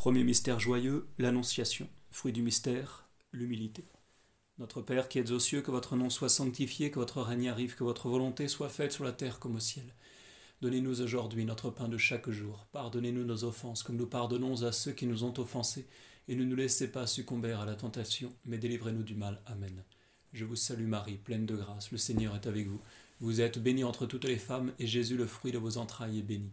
Premier mystère joyeux, l'Annonciation. Fruit du mystère, l'humilité. Notre Père qui êtes aux cieux, que votre nom soit sanctifié, que votre règne arrive, que votre volonté soit faite sur la terre comme au ciel. Donnez-nous aujourd'hui notre pain de chaque jour. Pardonnez-nous nos offenses, comme nous pardonnons à ceux qui nous ont offensés, et ne nous laissez pas succomber à la tentation, mais délivrez-nous du mal. Amen. Je vous salue Marie, pleine de grâce, le Seigneur est avec vous. Vous êtes bénie entre toutes les femmes, et Jésus, le fruit de vos entrailles, est béni.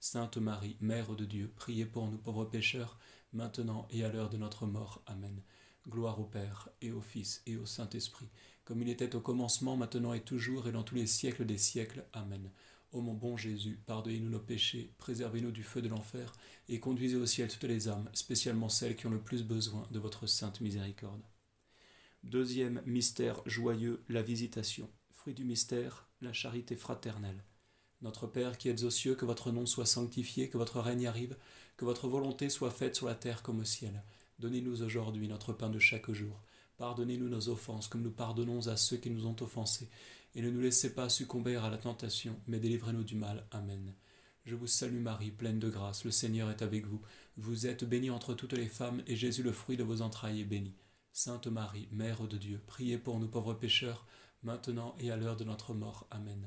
Sainte Marie, Mère de Dieu, priez pour nous pauvres pécheurs, maintenant et à l'heure de notre mort. Amen. Gloire au Père, et au Fils, et au Saint-Esprit, comme il était au commencement, maintenant et toujours, et dans tous les siècles des siècles. Amen. Ô mon bon Jésus, pardonnez-nous nos péchés, préservez-nous du feu de l'enfer, et conduisez au ciel toutes les âmes, spécialement celles qui ont le plus besoin de votre sainte miséricorde. Deuxième mystère joyeux, la visitation. Fruit du mystère, la charité fraternelle. Notre Père qui êtes aux cieux, que votre nom soit sanctifié, que votre règne arrive, que votre volonté soit faite sur la terre comme au ciel. Donnez-nous aujourd'hui notre pain de chaque jour. Pardonnez-nous nos offenses, comme nous pardonnons à ceux qui nous ont offensés. Et ne nous laissez pas succomber à la tentation, mais délivrez-nous du mal. Amen. Je vous salue Marie, pleine de grâce, le Seigneur est avec vous. Vous êtes bénie entre toutes les femmes, et Jésus, le fruit de vos entrailles, est béni. Sainte Marie, Mère de Dieu, priez pour nous pauvres pécheurs, maintenant et à l'heure de notre mort. Amen.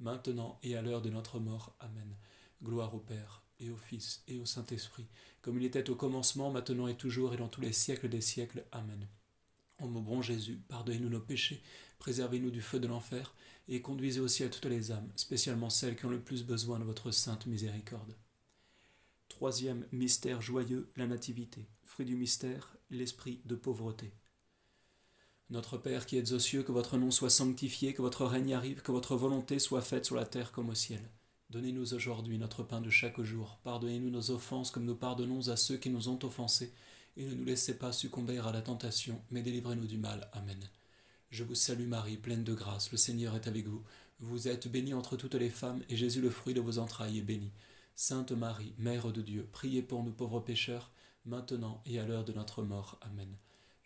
maintenant et à l'heure de notre mort. Amen. Gloire au Père, et au Fils, et au Saint-Esprit, comme il était au commencement, maintenant et toujours, et dans tous les siècles des siècles. Amen. Ô mon bon Jésus, pardonnez-nous nos péchés, préservez-nous du feu de l'enfer, et conduisez au ciel toutes les âmes, spécialement celles qui ont le plus besoin de votre sainte miséricorde. Troisième mystère joyeux, la Nativité. Fruit du mystère, l'esprit de pauvreté. Notre Père qui êtes aux cieux, que votre nom soit sanctifié, que votre règne arrive, que votre volonté soit faite sur la terre comme au ciel. Donnez-nous aujourd'hui notre pain de chaque jour. Pardonnez-nous nos offenses comme nous pardonnons à ceux qui nous ont offensés. Et ne nous laissez pas succomber à la tentation, mais délivrez-nous du mal. Amen. Je vous salue Marie, pleine de grâce, le Seigneur est avec vous. Vous êtes bénie entre toutes les femmes, et Jésus, le fruit de vos entrailles, est béni. Sainte Marie, Mère de Dieu, priez pour nous pauvres pécheurs, maintenant et à l'heure de notre mort. Amen.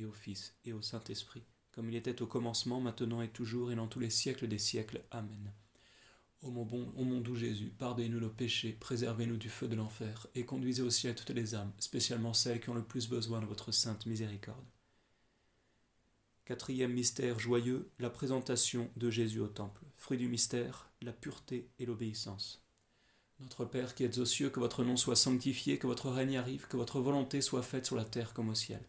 et au Fils, et au Saint-Esprit, comme il était au commencement, maintenant et toujours, et dans tous les siècles des siècles. Amen. Ô mon bon, ô mon doux Jésus, pardonnez-nous nos péchés, préservez-nous du feu de l'enfer, et conduisez au ciel toutes les âmes, spécialement celles qui ont le plus besoin de votre sainte miséricorde. Quatrième mystère joyeux, la présentation de Jésus au Temple. Fruit du mystère, la pureté et l'obéissance. Notre Père qui êtes aux cieux, que votre nom soit sanctifié, que votre règne arrive, que votre volonté soit faite sur la terre comme au ciel.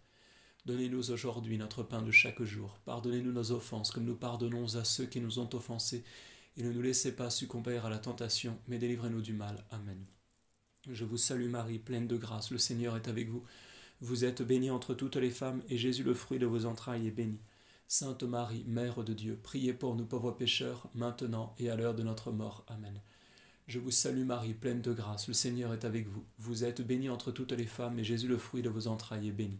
Donnez-nous aujourd'hui notre pain de chaque jour. Pardonnez-nous nos offenses, comme nous pardonnons à ceux qui nous ont offensés. Et ne nous laissez pas succomber à la tentation, mais délivrez-nous du mal. Amen. Je vous salue Marie, pleine de grâce, le Seigneur est avec vous. Vous êtes bénie entre toutes les femmes, et Jésus, le fruit de vos entrailles, est béni. Sainte Marie, Mère de Dieu, priez pour nous pauvres pécheurs, maintenant et à l'heure de notre mort. Amen. Je vous salue Marie, pleine de grâce, le Seigneur est avec vous. Vous êtes bénie entre toutes les femmes, et Jésus, le fruit de vos entrailles, est béni.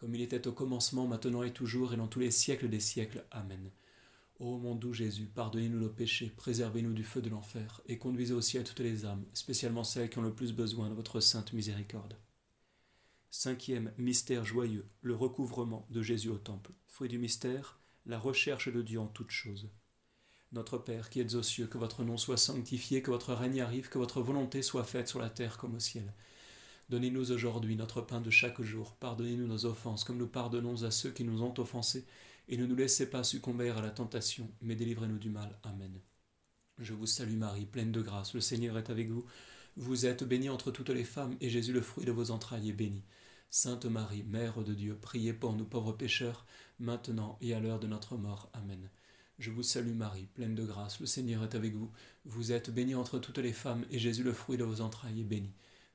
comme il était au commencement, maintenant et toujours, et dans tous les siècles des siècles. Amen. Ô mon doux Jésus, pardonnez-nous nos péchés, préservez-nous du feu de l'enfer, et conduisez au ciel toutes les âmes, spécialement celles qui ont le plus besoin de votre sainte miséricorde. Cinquième mystère joyeux, le recouvrement de Jésus au temple. Fruit du mystère, la recherche de Dieu en toutes choses. Notre Père qui êtes aux cieux, que votre nom soit sanctifié, que votre règne arrive, que votre volonté soit faite sur la terre comme au ciel. Donnez-nous aujourd'hui notre pain de chaque jour. Pardonnez-nous nos offenses, comme nous pardonnons à ceux qui nous ont offensés. Et ne nous laissez pas succomber à la tentation, mais délivrez-nous du mal. Amen. Je vous salue Marie, pleine de grâce. Le Seigneur est avec vous. Vous êtes bénie entre toutes les femmes, et Jésus, le fruit de vos entrailles, est béni. Sainte Marie, Mère de Dieu, priez pour nous pauvres pécheurs, maintenant et à l'heure de notre mort. Amen. Je vous salue Marie, pleine de grâce. Le Seigneur est avec vous. Vous êtes bénie entre toutes les femmes, et Jésus, le fruit de vos entrailles, est béni.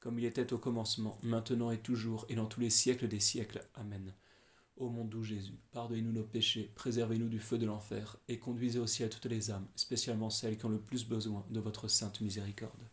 comme il était au commencement, maintenant et toujours, et dans tous les siècles des siècles. Amen. Ô mon doux Jésus, pardonnez-nous nos péchés, préservez-nous du feu de l'enfer, et conduisez au ciel toutes les âmes, spécialement celles qui ont le plus besoin de votre sainte miséricorde.